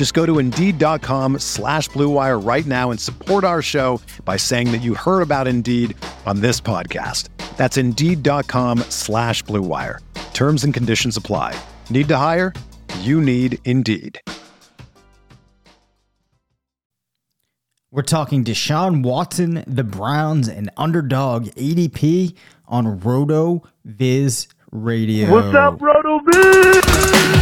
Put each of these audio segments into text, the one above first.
Just go to Indeed.com slash BlueWire right now and support our show by saying that you heard about Indeed on this podcast. That's Indeed.com slash BlueWire. Terms and conditions apply. Need to hire? You need Indeed. We're talking Deshaun Watson, the Browns, and underdog ADP on Roto Viz Radio. What's up, Roto Viz?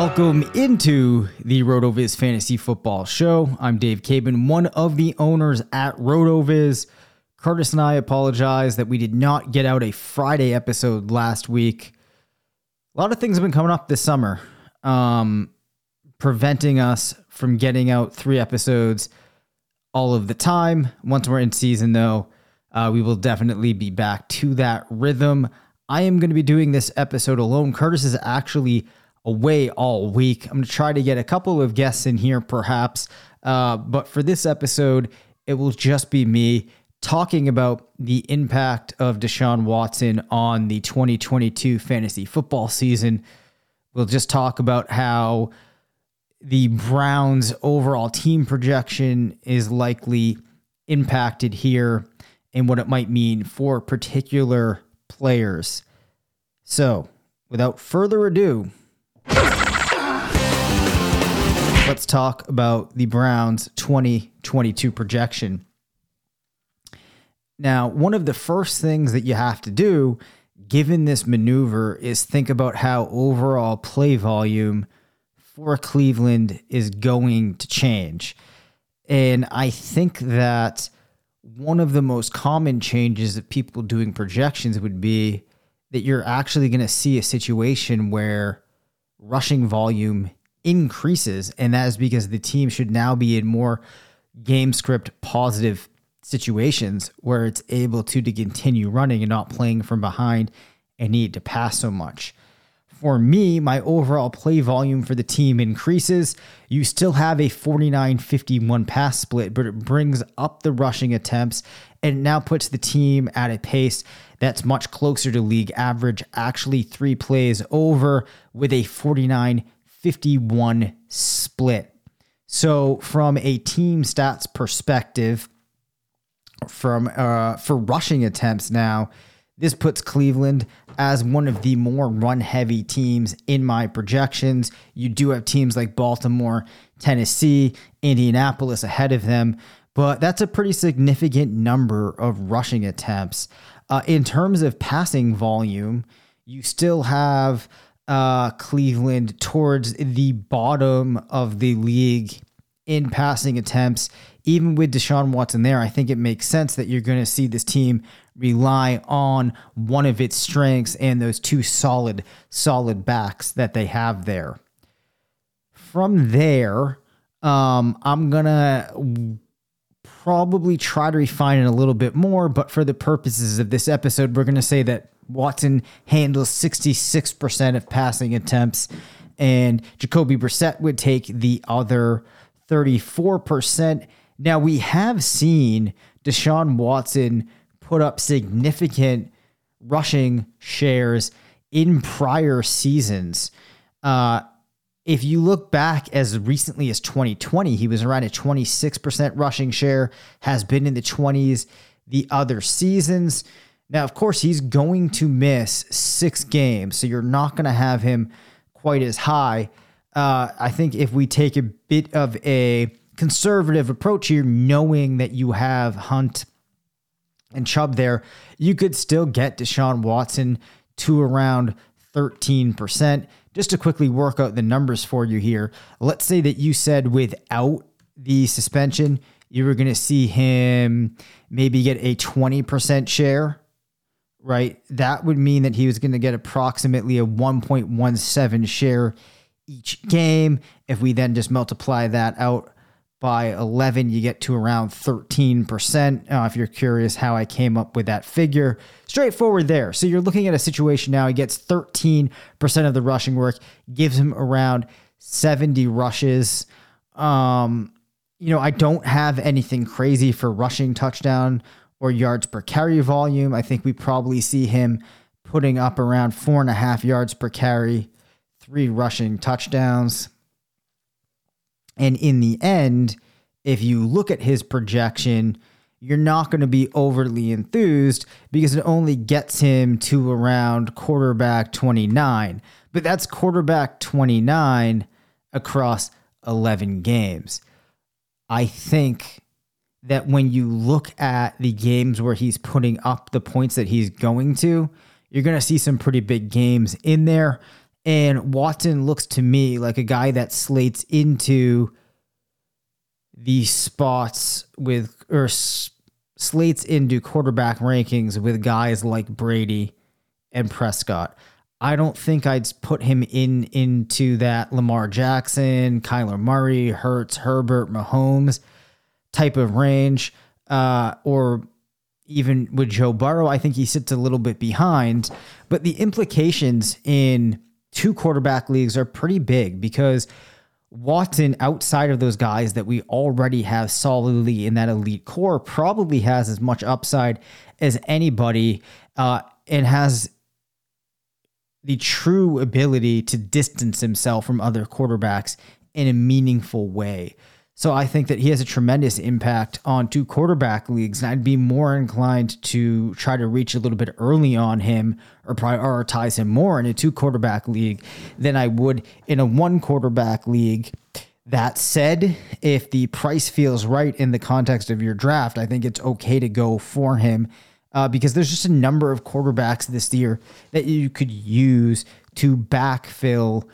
Welcome into the RotoViz Fantasy Football Show. I'm Dave Caban, one of the owners at RotoViz. Curtis and I apologize that we did not get out a Friday episode last week. A lot of things have been coming up this summer, um, preventing us from getting out three episodes all of the time. Once we're in season, though, uh, we will definitely be back to that rhythm. I am going to be doing this episode alone. Curtis is actually away all week. I'm going to try to get a couple of guests in here, perhaps. Uh, but for this episode, it will just be me talking about the impact of Deshaun Watson on the 2022 fantasy football season. We'll just talk about how the Browns' overall team projection is likely impacted here and what it might mean for particular players. So, without further ado, let's talk about the Browns 2022 projection. Now, one of the first things that you have to do, given this maneuver, is think about how overall play volume for Cleveland is going to change. And I think that one of the most common changes that people doing projections would be that you're actually going to see a situation where rushing volume increases, and that is because the team should now be in more game script positive situations where it's able to to continue running and not playing from behind and need to pass so much. For me, my overall play volume for the team increases. You still have a 49 51 pass split, but it brings up the rushing attempts and now puts the team at a pace that's much closer to league average, actually three plays over with a 49 51 split. So, from a team stats perspective, from uh, for rushing attempts now, this puts Cleveland as one of the more run heavy teams in my projections. You do have teams like Baltimore, Tennessee, Indianapolis ahead of them, but that's a pretty significant number of rushing attempts. Uh, in terms of passing volume, you still have uh, Cleveland towards the bottom of the league in passing attempts. Even with Deshaun Watson there, I think it makes sense that you're going to see this team rely on one of its strengths and those two solid, solid backs that they have there. From there, um, I'm going to probably try to refine it a little bit more, but for the purposes of this episode, we're going to say that Watson handles 66% of passing attempts, and Jacoby Brissett would take the other 34%. Now, we have seen Deshaun Watson put up significant rushing shares in prior seasons. Uh, if you look back as recently as 2020, he was around a 26% rushing share, has been in the 20s the other seasons. Now, of course, he's going to miss six games, so you're not going to have him quite as high. Uh, I think if we take a bit of a conservative approach here, knowing that you have Hunt and Chubb there, you could still get Deshaun Watson to around 13%. Just to quickly work out the numbers for you here, let's say that you said without the suspension, you were going to see him maybe get a 20% share, right? That would mean that he was going to get approximately a 1.17 share each game. If we then just multiply that out by 11, you get to around 13%. Uh, if you're curious how I came up with that figure, straightforward there. So you're looking at a situation now, he gets 13% of the rushing work, gives him around 70 rushes. Um, you know, I don't have anything crazy for rushing touchdown or yards per carry volume. I think we probably see him putting up around four and a half yards per carry, three rushing touchdowns. And in the end, if you look at his projection, you're not going to be overly enthused because it only gets him to around quarterback 29. But that's quarterback 29 across 11 games. I think that when you look at the games where he's putting up the points that he's going to, you're going to see some pretty big games in there. And Watson looks to me like a guy that slates into the spots with or slates into quarterback rankings with guys like Brady and Prescott. I don't think I'd put him in into that Lamar Jackson, Kyler Murray, Hurts, Herbert, Mahomes type of range, uh, or even with Joe Burrow. I think he sits a little bit behind, but the implications in two quarterback leagues are pretty big because Watson, outside of those guys that we already have solidly in that elite core, probably has as much upside as anybody uh, and has the true ability to distance himself from other quarterbacks in a meaningful way. So I think that he has a tremendous impact on two quarterback leagues, and I'd be more inclined to try to reach a little bit early on him or prioritize him more in a two quarterback league than I would in a one quarterback league. That said, if the price feels right in the context of your draft, I think it's okay to go for him uh, because there's just a number of quarterbacks this year that you could use to backfill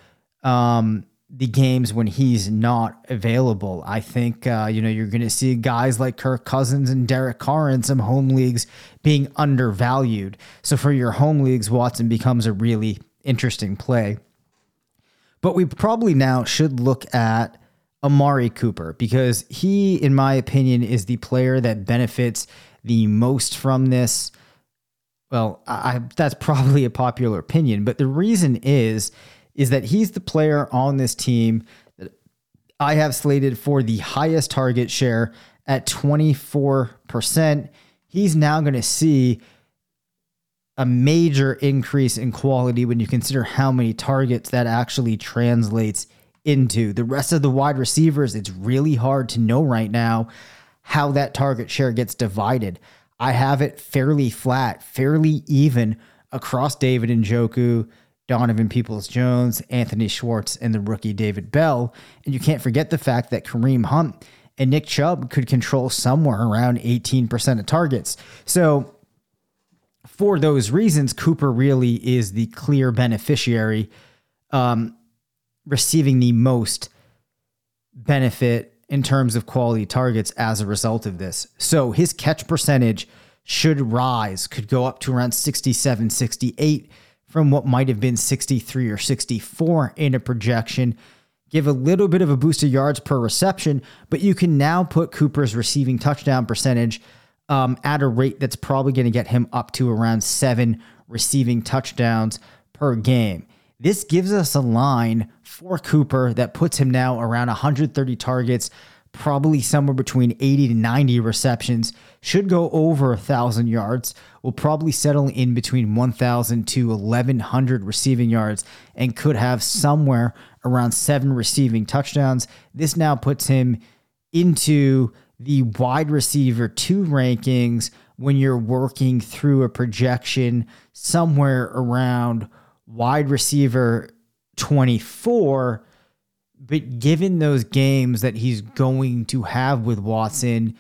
um, the games when he's not available. I think uh, you know you're going to see guys like Kirk Cousins and Derek Carr in some home leagues being undervalued. So for your home leagues, Watson becomes a really interesting play. But we probably now should look at Amari Cooper because he, in my opinion, is the player that benefits the most from this. Well, I, that's probably a popular opinion, but the reason is is that he's the player on this team that I have slated for the highest target share at 24%. He's now going to see a major increase in quality when you consider how many targets that actually translates into. The rest of the wide receivers, it's really hard to know right now how that target share gets divided. I have it fairly flat, fairly even across David Njoku, Donovan Peoples Jones, Anthony Schwartz, and the rookie David Bell. And you can't forget the fact that Kareem Hunt and Nick Chubb could control somewhere around 18% of targets. So, for those reasons, Cooper really is the clear beneficiary, um, receiving the most benefit in terms of quality targets as a result of this. So, his catch percentage should rise, could go up to around 67, 68 from what might have been 63 or 64 in a projection. Give a little bit of a boost of yards per reception, but you can now put Cooper's receiving touchdown percentage um, at a rate that's probably going to get him up to around seven receiving touchdowns per game. This gives us a line for Cooper that puts him now around 130 targets, probably somewhere between 80 to 90 receptions, should go over 1,000 yards, will probably settle in between 1,000 to 1,100 receiving yards, and could have somewhere around seven receiving touchdowns. This now puts him into the wide receiver two rankings when you're working through a projection somewhere around wide receiver 24. But given those games that he's going to have with Watson,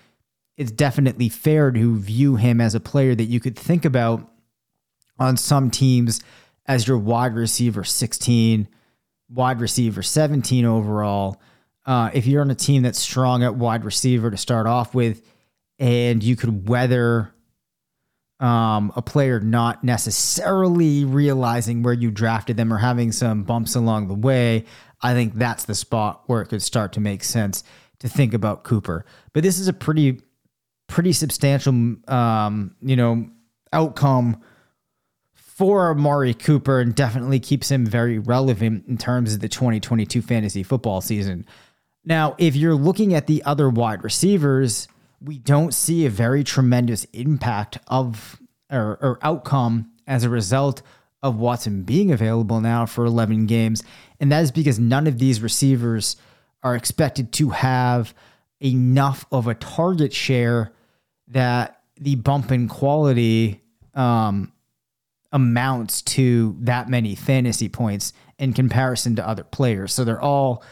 it's definitely fair to view him as a player that you could think about on some teams as your wide receiver 16, wide receiver 17 overall. Uh, if you're on a team that's strong at wide receiver to start off with, and you could weather um, a player not necessarily realizing where you drafted them or having some bumps along the way, I think that's the spot where it could start to make sense to think about Cooper. But this is a pretty, pretty substantial, um, you know, outcome for Amari Cooper and definitely keeps him very relevant in terms of the 2022 fantasy football season. Now, if you're looking at the other wide receivers, we don't see a very tremendous impact of or, or outcome as a result of Watson being available now for 11 games. And that is because none of these receivers are expected to have enough of a target share that the bump in quality um, amounts to that many fantasy points in comparison to other players. So they're all,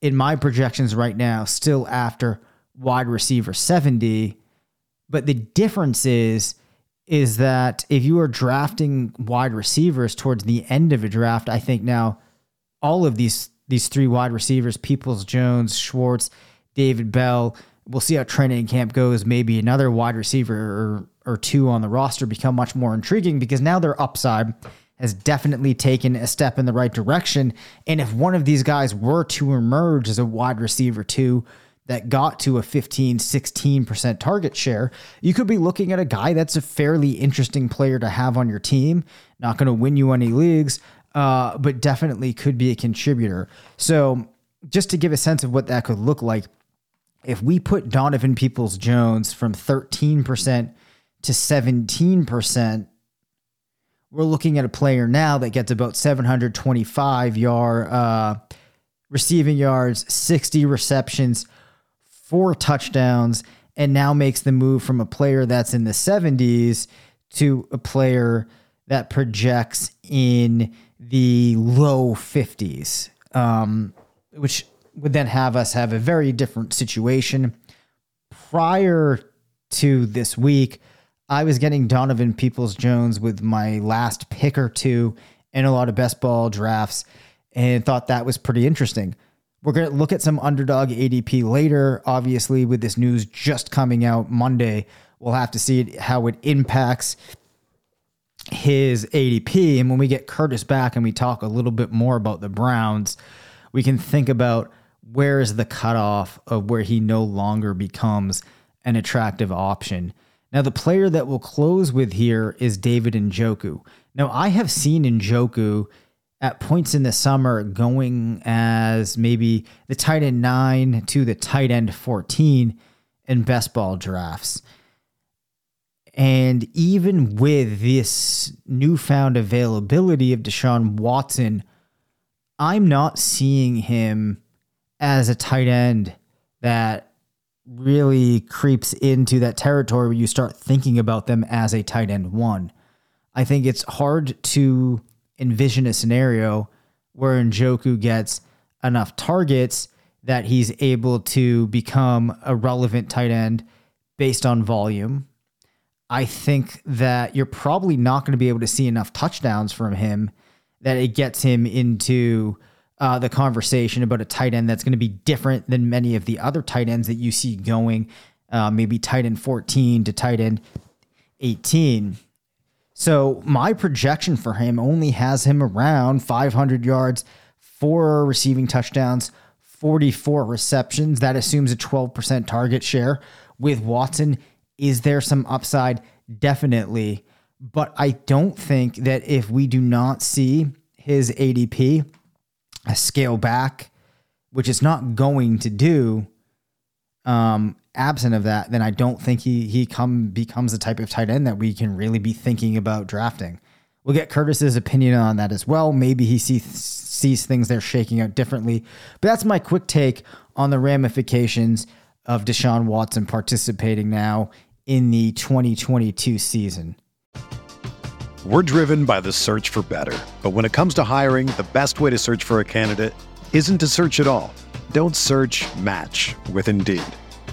in my projections right now, still after wide receiver 70. But the difference is, is that if you are drafting wide receivers towards the end of a draft, I think now all of these these three wide receivers, Peoples Jones, Schwartz, David Bell, we'll see how training camp goes. Maybe another wide receiver or, or two on the roster become much more intriguing because now their upside has definitely taken a step in the right direction. And if one of these guys were to emerge as a wide receiver two that got to a 15, 16% target share, you could be looking at a guy that's a fairly interesting player to have on your team. Not going to win you any leagues, uh, but definitely could be a contributor. So, just to give a sense of what that could look like, if we put Donovan Peoples Jones from 13% to 17%, we're looking at a player now that gets about 725 yard uh, receiving yards, 60 receptions, four touchdowns, and now makes the move from a player that's in the 70s to a player that projects in the low 50s, um, which would then have us have a very different situation. Prior to this week, I was getting Donovan Peoples Jones with my last pick or two in a lot of best ball drafts and thought that was pretty interesting. We're going to look at some underdog ADP later. Obviously, with this news just coming out Monday, we'll have to see how it impacts his ADP. And when we get Curtis back and we talk a little bit more about the Browns, we can think about where is the cutoff of where he no longer becomes an attractive option. Now, the player that we'll close with here is David Njoku. Now, I have seen Njoku at points in the summer going as maybe the tight end nine to the tight end 14 in best ball drafts. And even with this newfound availability of Deshaun Watson, I'm not seeing him as a tight end that really creeps into that territory where you start thinking about them as a tight end one. I think it's hard to envision a scenario where Njoku gets enough targets that he's able to become a relevant tight end based on volume I think that you're probably not going to be able to see enough touchdowns from him that it gets him into uh, the conversation about a tight end that's going to be different than many of the other tight ends that you see going, uh, maybe tight end 14 to tight end 18. So my projection for him only has him around 500 yards, four receiving touchdowns, 44 receptions. That assumes a 12% target share. With Watson, is there some upside? Definitely. But I don't think that if we do not see his ADP a scale back, which is not going to do, um, absent of that, then I don't think he he come becomes the type of tight end that we can really be thinking about drafting. We'll get Curtis's opinion on that as well. Maybe he sees sees things they're shaking out differently. But that's my quick take on the ramifications of Deshaun Watson participating now in the 2022 season. We're driven by the search for better. But when it comes to hiring, the best way to search for a candidate isn't to search at all. Don't search match with Indeed.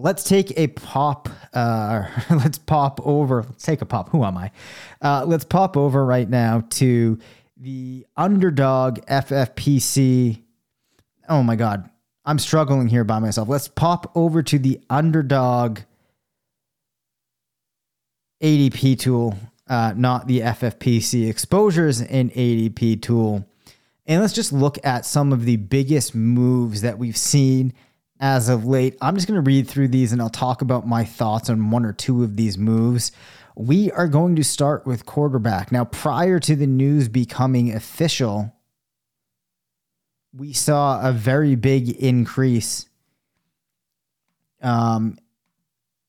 Let's take a pop. Uh, let's pop over. Let's take a pop. Who am I? Uh, let's pop over right now to the underdog FFPC. Oh my God. I'm struggling here by myself. Let's pop over to the underdog ADP tool, uh, not the FFPC exposures in ADP tool. And let's just look at some of the biggest moves that we've seen as of late. I'm just going to read through these and I'll talk about my thoughts on one or two of these moves. We are going to start with quarterback. Now, prior to the news becoming official, we saw a very big increase um,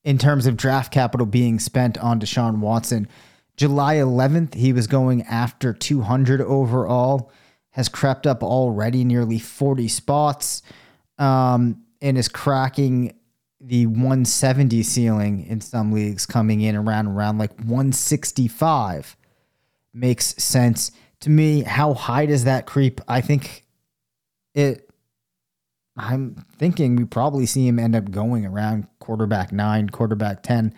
in terms of draft capital being spent on Deshaun Watson. July 11th, he was going after 200 overall, has crept up already nearly 40 spots. Um, and is cracking the 170 ceiling in some leagues, coming in around around like 165 makes sense to me. How high does that creep? I think it. I'm thinking we probably see him end up going around quarterback nine, quarterback 10.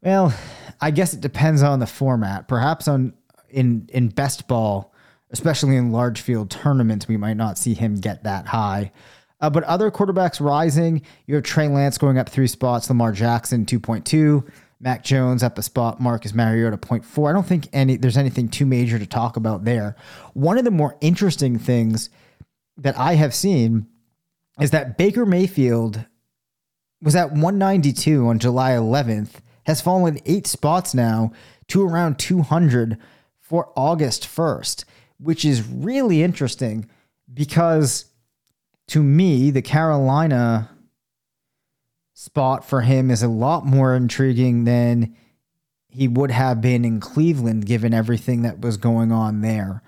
Well, I guess it depends on the format. Perhaps on in in best ball, especially in large field tournaments, we might not see him get that high. Uh, but other quarterbacks rising, you have Trey Lance going up three spots, Lamar Jackson 2.2, Mac Jones at the spot, Marcus Mariota 0.4. I don't think any there's anything too major to talk about there. One of the more interesting things that I have seen is that Baker Mayfield was at 192 on July 11th, has fallen eight spots now to around 200 for August 1st, which is really interesting because to me, the Carolina spot for him is a lot more intriguing than he would have been in Cleveland, given everything that was going on there.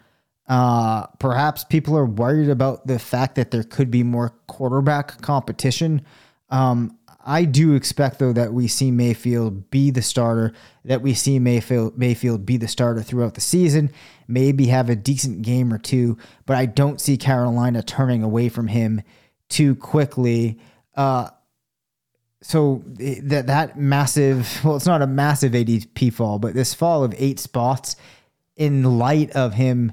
Uh, perhaps people are worried about the fact that there could be more quarterback competition. Um, I do expect though that we see Mayfield be the starter, that we see Mayfield Mayfield be the starter throughout the season, maybe have a decent game or two, but I don't see Carolina turning away from him too quickly. Uh, so that that massive, well, it's not a massive ADP fall, but this fall of eight spots in light of him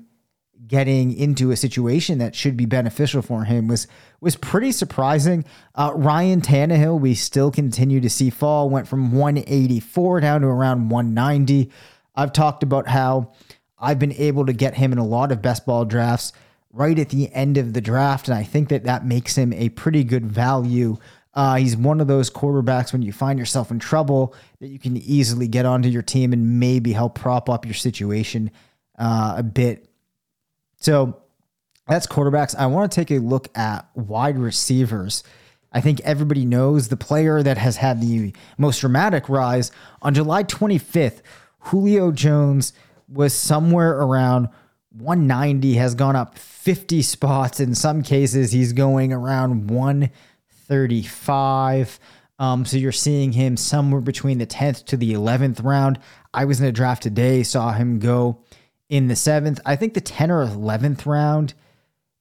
getting into a situation that should be beneficial for him was was pretty surprising. Uh, Ryan Tannehill, we still continue to see fall, went from 184 down to around 190. I've talked about how I've been able to get him in a lot of best ball drafts right at the end of the draft, and I think that that makes him a pretty good value. Uh, he's one of those quarterbacks when you find yourself in trouble that you can easily get onto your team and maybe help prop up your situation uh, a bit so that's quarterbacks. I want to take a look at wide receivers. I think everybody knows the player that has had the most dramatic rise. On July 25th, Julio Jones was somewhere around 190, has gone up 50 spots. In some cases, he's going around 135. Um, so you're seeing him somewhere between the 10th to the 11th round. I was in a draft today, saw him go in the seventh. I think the 10th or 11th round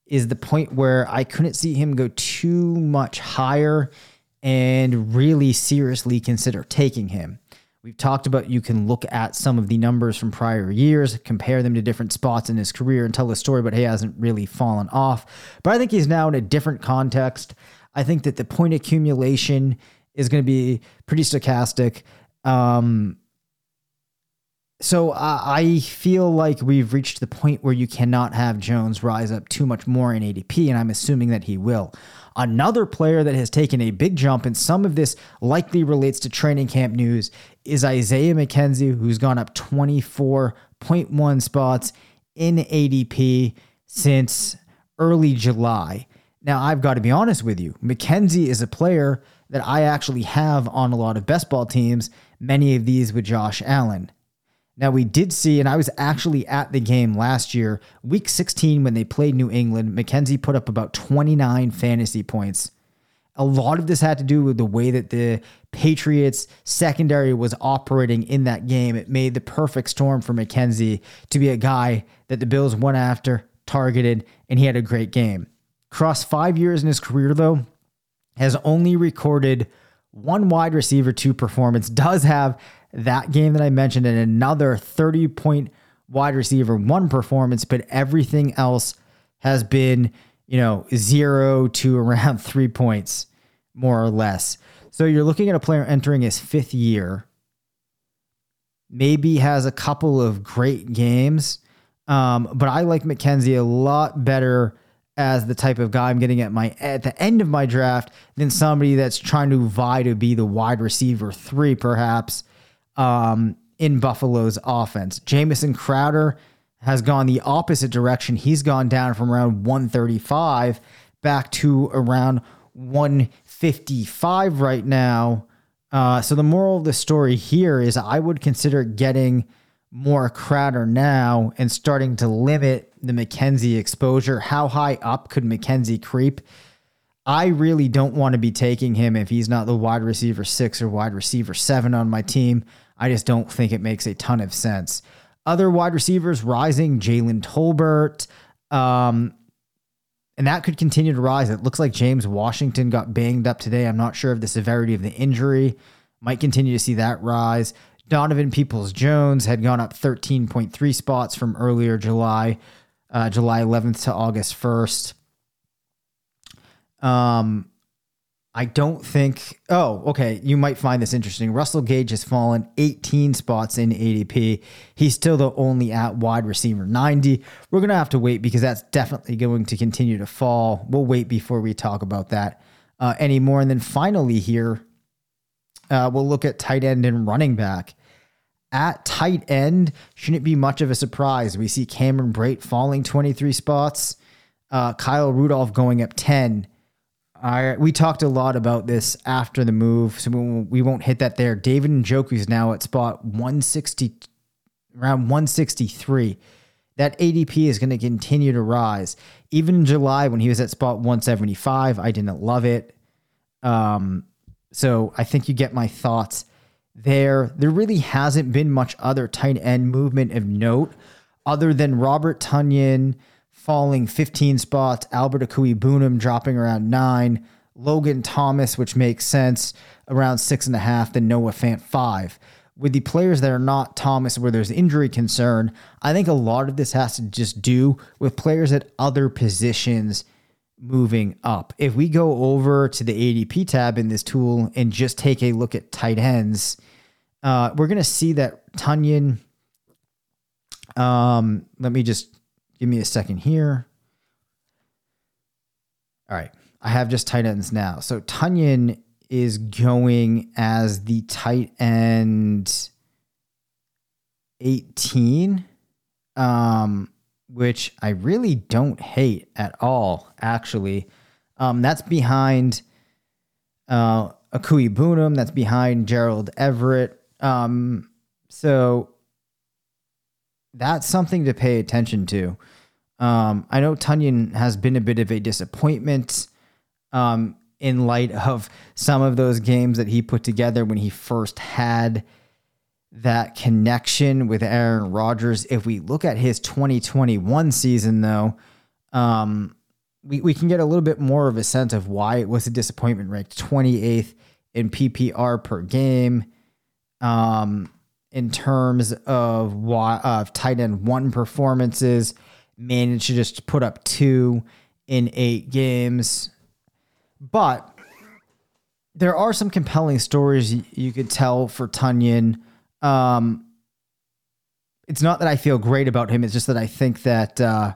is the point where I couldn't see him go too much higher and really seriously consider taking him. We've talked about you can look at some of the numbers from prior years, compare them to different spots in his career, and tell the story, but he hasn't really fallen off. But I think he's now in a different context. I think that the point accumulation is going to be pretty stochastic. Um, so uh, I feel like we've reached the point where you cannot have Jones rise up too much more in ADP, and I'm assuming that he will. Another player that has taken a big jump, and some of this likely relates to training camp news, is Isaiah McKenzie, who's gone up 24.1 spots in ADP since early July. Now, I've got to be honest with you. McKenzie is a player that I actually have on a lot of best ball teams, many of these with Josh Allen. Now, we did see, and I was actually at the game last year, week 16, when they played New England. McKenzie put up about 29 fantasy points. A lot of this had to do with the way that the Patriots secondary was operating in that game. It made the perfect storm for McKenzie to be a guy that the Bills went after, targeted, and he had a great game. Across five years in his career, though, has only recorded one wide receiver two performance, does have that game that I mentioned and another 30 point wide receiver one performance, but everything else has been, you know, zero to around three points, more or less. So you're looking at a player entering his fifth year, maybe has a couple of great games. Um, but I like McKenzie a lot better as the type of guy I'm getting at my at the end of my draft than somebody that's trying to vie to be the wide receiver three, perhaps um, in Buffalo's offense. Jamison Crowder has gone the opposite direction. He's gone down from around 135 back to around 155 right now. Uh, so the moral of the story here is I would consider getting more Crowder now and starting to limit the McKenzie exposure. How high up could McKenzie creep? I really don't want to be taking him if he's not the wide receiver six or wide receiver seven on my team. I just don't think it makes a ton of sense. Other wide receivers rising, Jalen Tolbert. Um, and that could continue to rise. It looks like James Washington got banged up today. I'm not sure of the severity of the injury. Might continue to see that rise. Donovan Peoples Jones had gone up 13.3 spots from earlier July, uh, July 11th to August 1st. Um, I don't think. Oh, okay. You might find this interesting. Russell Gage has fallen 18 spots in ADP. He's still the only at wide receiver 90. We're going to have to wait because that's definitely going to continue to fall. We'll wait before we talk about that uh, anymore. And then finally, here, uh, we'll look at tight end and running back. At tight end, shouldn't be much of a surprise. We see Cameron Brate falling 23 spots, uh, Kyle Rudolph going up 10. I we talked a lot about this after the move, so we won't hit that there. David Njoku is now at spot 160, around 163. That ADP is going to continue to rise. Even in July, when he was at spot 175, I didn't love it. Um, so I think you get my thoughts there. There really hasn't been much other tight end movement of note other than Robert Tonyan falling 15 spots, Albert Okwuegbunam dropping around nine, Logan Thomas, which makes sense, around six and a half, then Noah Fant five. With the players that are not Thomas, where there's injury concern, I think a lot of this has to just do with players at other positions moving up. If we go over to the ADP tab in this tool and just take a look at tight ends, uh, we're going to see that Tonyan. Um, let me just Give me a second here. All right. I have just tight ends now. So Tonyan is going as the tight end 18, um, which I really don't hate at all, actually. Um, that's behind uh, Okwuegbunam that's behind Gerald Everett. Um, so that's something to pay attention to. Um, I know Tonyan has been a bit of a disappointment um, in light of some of those games that he put together when he first had that connection with Aaron Rodgers. If we look at his 2021 season, though, um, we, we can get a little bit more of a sense of why it was a disappointment, ranked 28th in PPR per game. Um, in terms of of tight end one performances, managed to just put up two in eight games. But there are some compelling stories you could tell for Tonyan. Um, it's not that I feel great about him. It's just that I think that uh,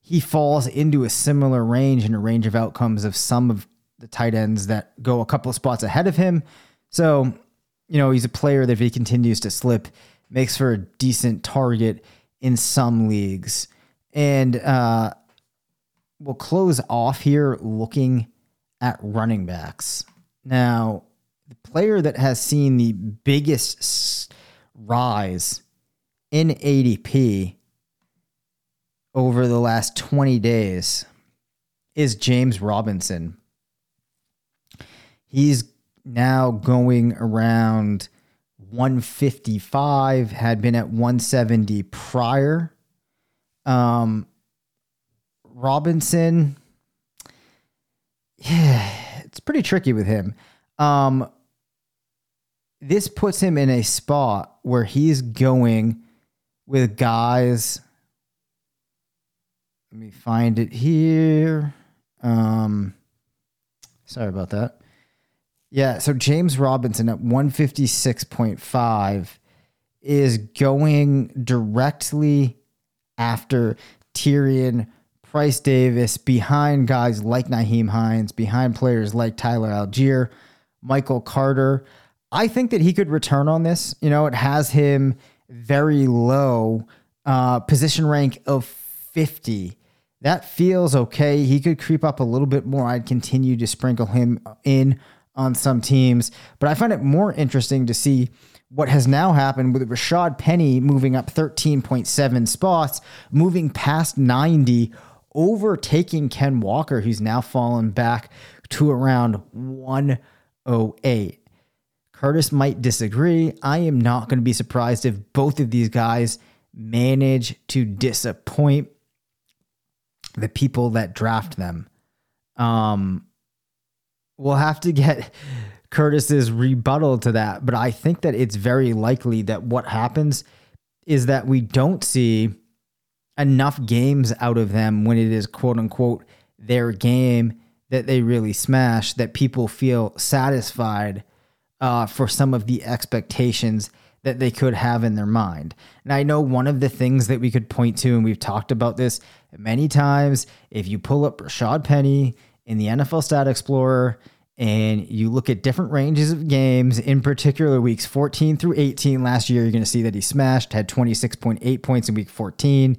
he falls into a similar range and a range of outcomes of some of the tight ends that go a couple of spots ahead of him. So you know, he's a player that if he continues to slip, makes for a decent target in some leagues. And uh, we'll close off here looking at running backs. Now, the player that has seen the biggest rise in ADP over the last 20 days is James Robinson. He's now going around 155, had been at 170 prior. Um, Robinson, yeah, it's pretty tricky with him. Um, this puts him in a spot where he's going with guys. Let me find it here. Um, sorry about that. Yeah, so James Robinson at 156.5 is going directly after Tyrion Price Davis behind guys like Nyheim Hines, behind players like Tyler Allgeier, Michael Carter. I think that he could return on this. You know, it has him very low, uh, position rank of 50. That feels okay. He could creep up a little bit more. I'd continue to sprinkle him in on some teams. But I find it more interesting to see what has now happened with Rashad Penny moving up 13.7 spots, moving past 90, overtaking Ken Walker, who's now fallen back to around 108. Curtis might disagree. I am not going to be surprised if both of these guys manage to disappoint the people that draft them. Um, we'll have to get Curtis's rebuttal to that. But I think that it's very likely that what happens is that we don't see enough games out of them when it is quote unquote their game that they really smash, that people feel satisfied uh, for some of the expectations that they could have in their mind. And I know one of the things that we could point to, and we've talked about this many times, if you pull up Rashad Penny in the NFL Stat Explorer and you look at different ranges of games, in particular weeks 14 through 18 last year, you're going to see that he smashed, had 26.8 points in week 14,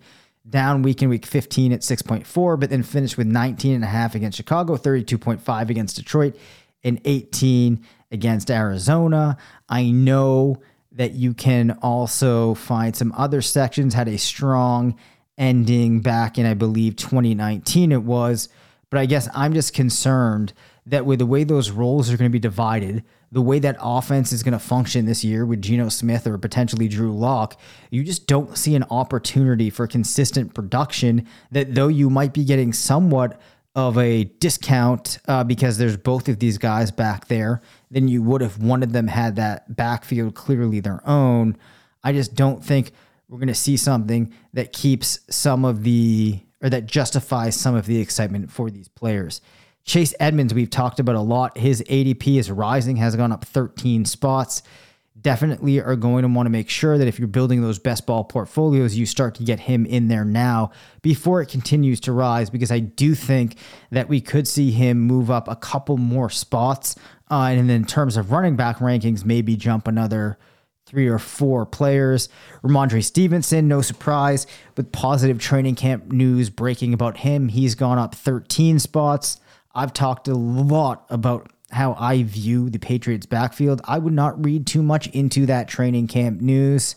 down week in week 15 at 6.4, but then finished with 19 and a half against Chicago, 32.5 against Detroit, and 18 against Arizona. I know that you can also find some other sections had a strong ending back in I believe 2019 it was but I guess I'm just concerned that with the way those roles are going to be divided, the way that offense is going to function this year with Geno Smith or potentially Drew Lock, you just don't see an opportunity for consistent production. That though you might be getting somewhat of a discount uh, because there's both of these guys back there, then you would have one of them had that backfield clearly their own. I just don't think we're going to see something that keeps some of the or that justifies some of the excitement for these players. Chase Edmonds, we've talked about a lot. His ADP is rising, has gone up 13 spots. Definitely are going to want to make sure that if you're building those best ball portfolios, you start to get him in there now before it continues to rise, because I do think that we could see him move up a couple more spots. Uh, and in terms of running back rankings, maybe jump another three or four players. Rhamondre Stevenson, no surprise, with positive training camp news breaking about him. He's gone up 13 spots. I've talked a lot about how I view the Patriots backfield, I would not read too much into that training camp news.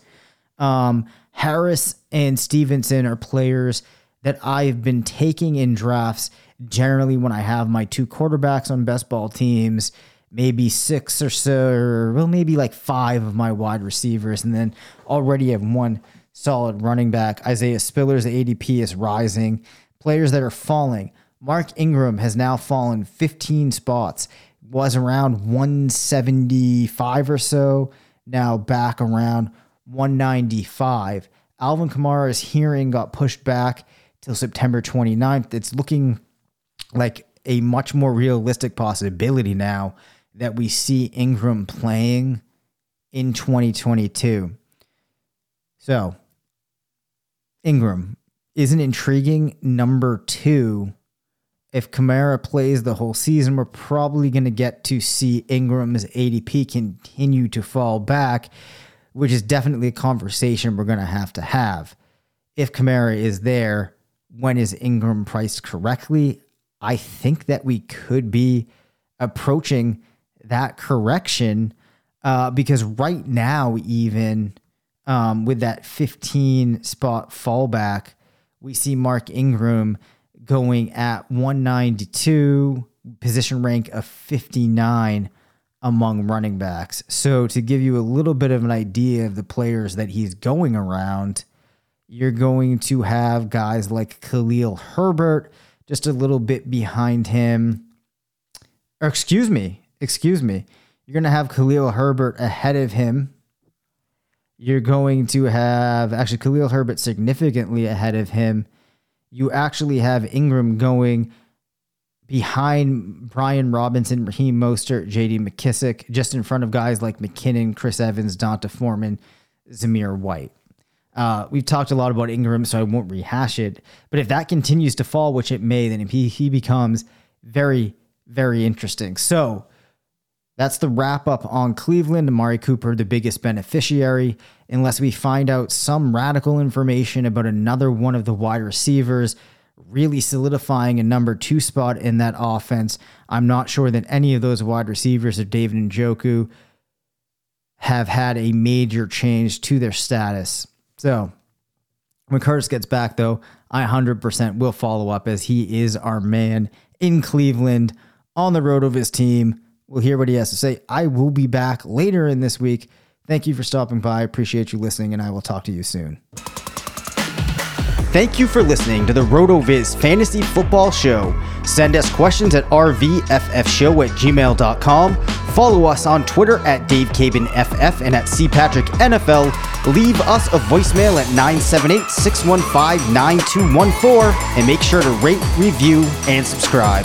Um, Harris and Stevenson are players that I've been taking in drafts generally when I have my two quarterbacks on best ball teams, maybe six or so, or well, maybe like five of my wide receivers, and then already have one solid running back. Isaiah Spiller's ADP is rising. Players that are falling. Mark Ingram has now fallen 15 spots, was around 175 or so, now back around 195. Alvin Kamara's hearing got pushed back till September 29th. It's looking like a much more realistic possibility now that we see Ingram playing in 2022. So, Ingram is an intriguing number two. If Kamara plays the whole season, we're probably going to get to see Ingram's ADP continue to fall back, which is definitely a conversation we're going to have to have. If Kamara is there, when is Ingram priced correctly? I think that we could be approaching that correction uh, because right now, even um, with that 15 spot fallback, we see Mark Ingram going at 192, position rank of 59 among running backs. So, to give you a little bit of an idea of the players that he's going around, you're going to have guys like Khalil Herbert just a little bit behind him. Or excuse me, excuse me. You're going to have Khalil Herbert ahead of him. You're going to have actually Khalil Herbert significantly ahead of him. You actually have Ingram going behind Brian Robinson, Raheem Mostert, JD McKissic, just in front of guys like McKinnon, Chris Evans, D'Onta Foreman, Zamir White. Uh, we've talked a lot about Ingram, so I won't rehash it. But if that continues to fall, which it may, then he, he becomes very, very interesting. So that's the wrap up on Cleveland. Amari Cooper, the biggest beneficiary, unless we find out some radical information about another one of the wide receivers really solidifying a number two spot in that offense. I'm not sure that any of those wide receivers of David and Njoku have had a major change to their status. So when Curtis gets back, though, I 100% will follow up as he is our man in Cleveland on the road of his team. We'll hear what he has to say. I will be back later in this week. Thank you for stopping by. Appreciate you listening, and I will talk to you soon. Thank you for listening to the RotoViz Fantasy Football Show. Send us questions at rvffshow at gmail.com. Follow us on Twitter at DaveCabanFF and at CPatrickNFL. Leave us a voicemail at 978 615 9214 and make sure to rate, review, and subscribe.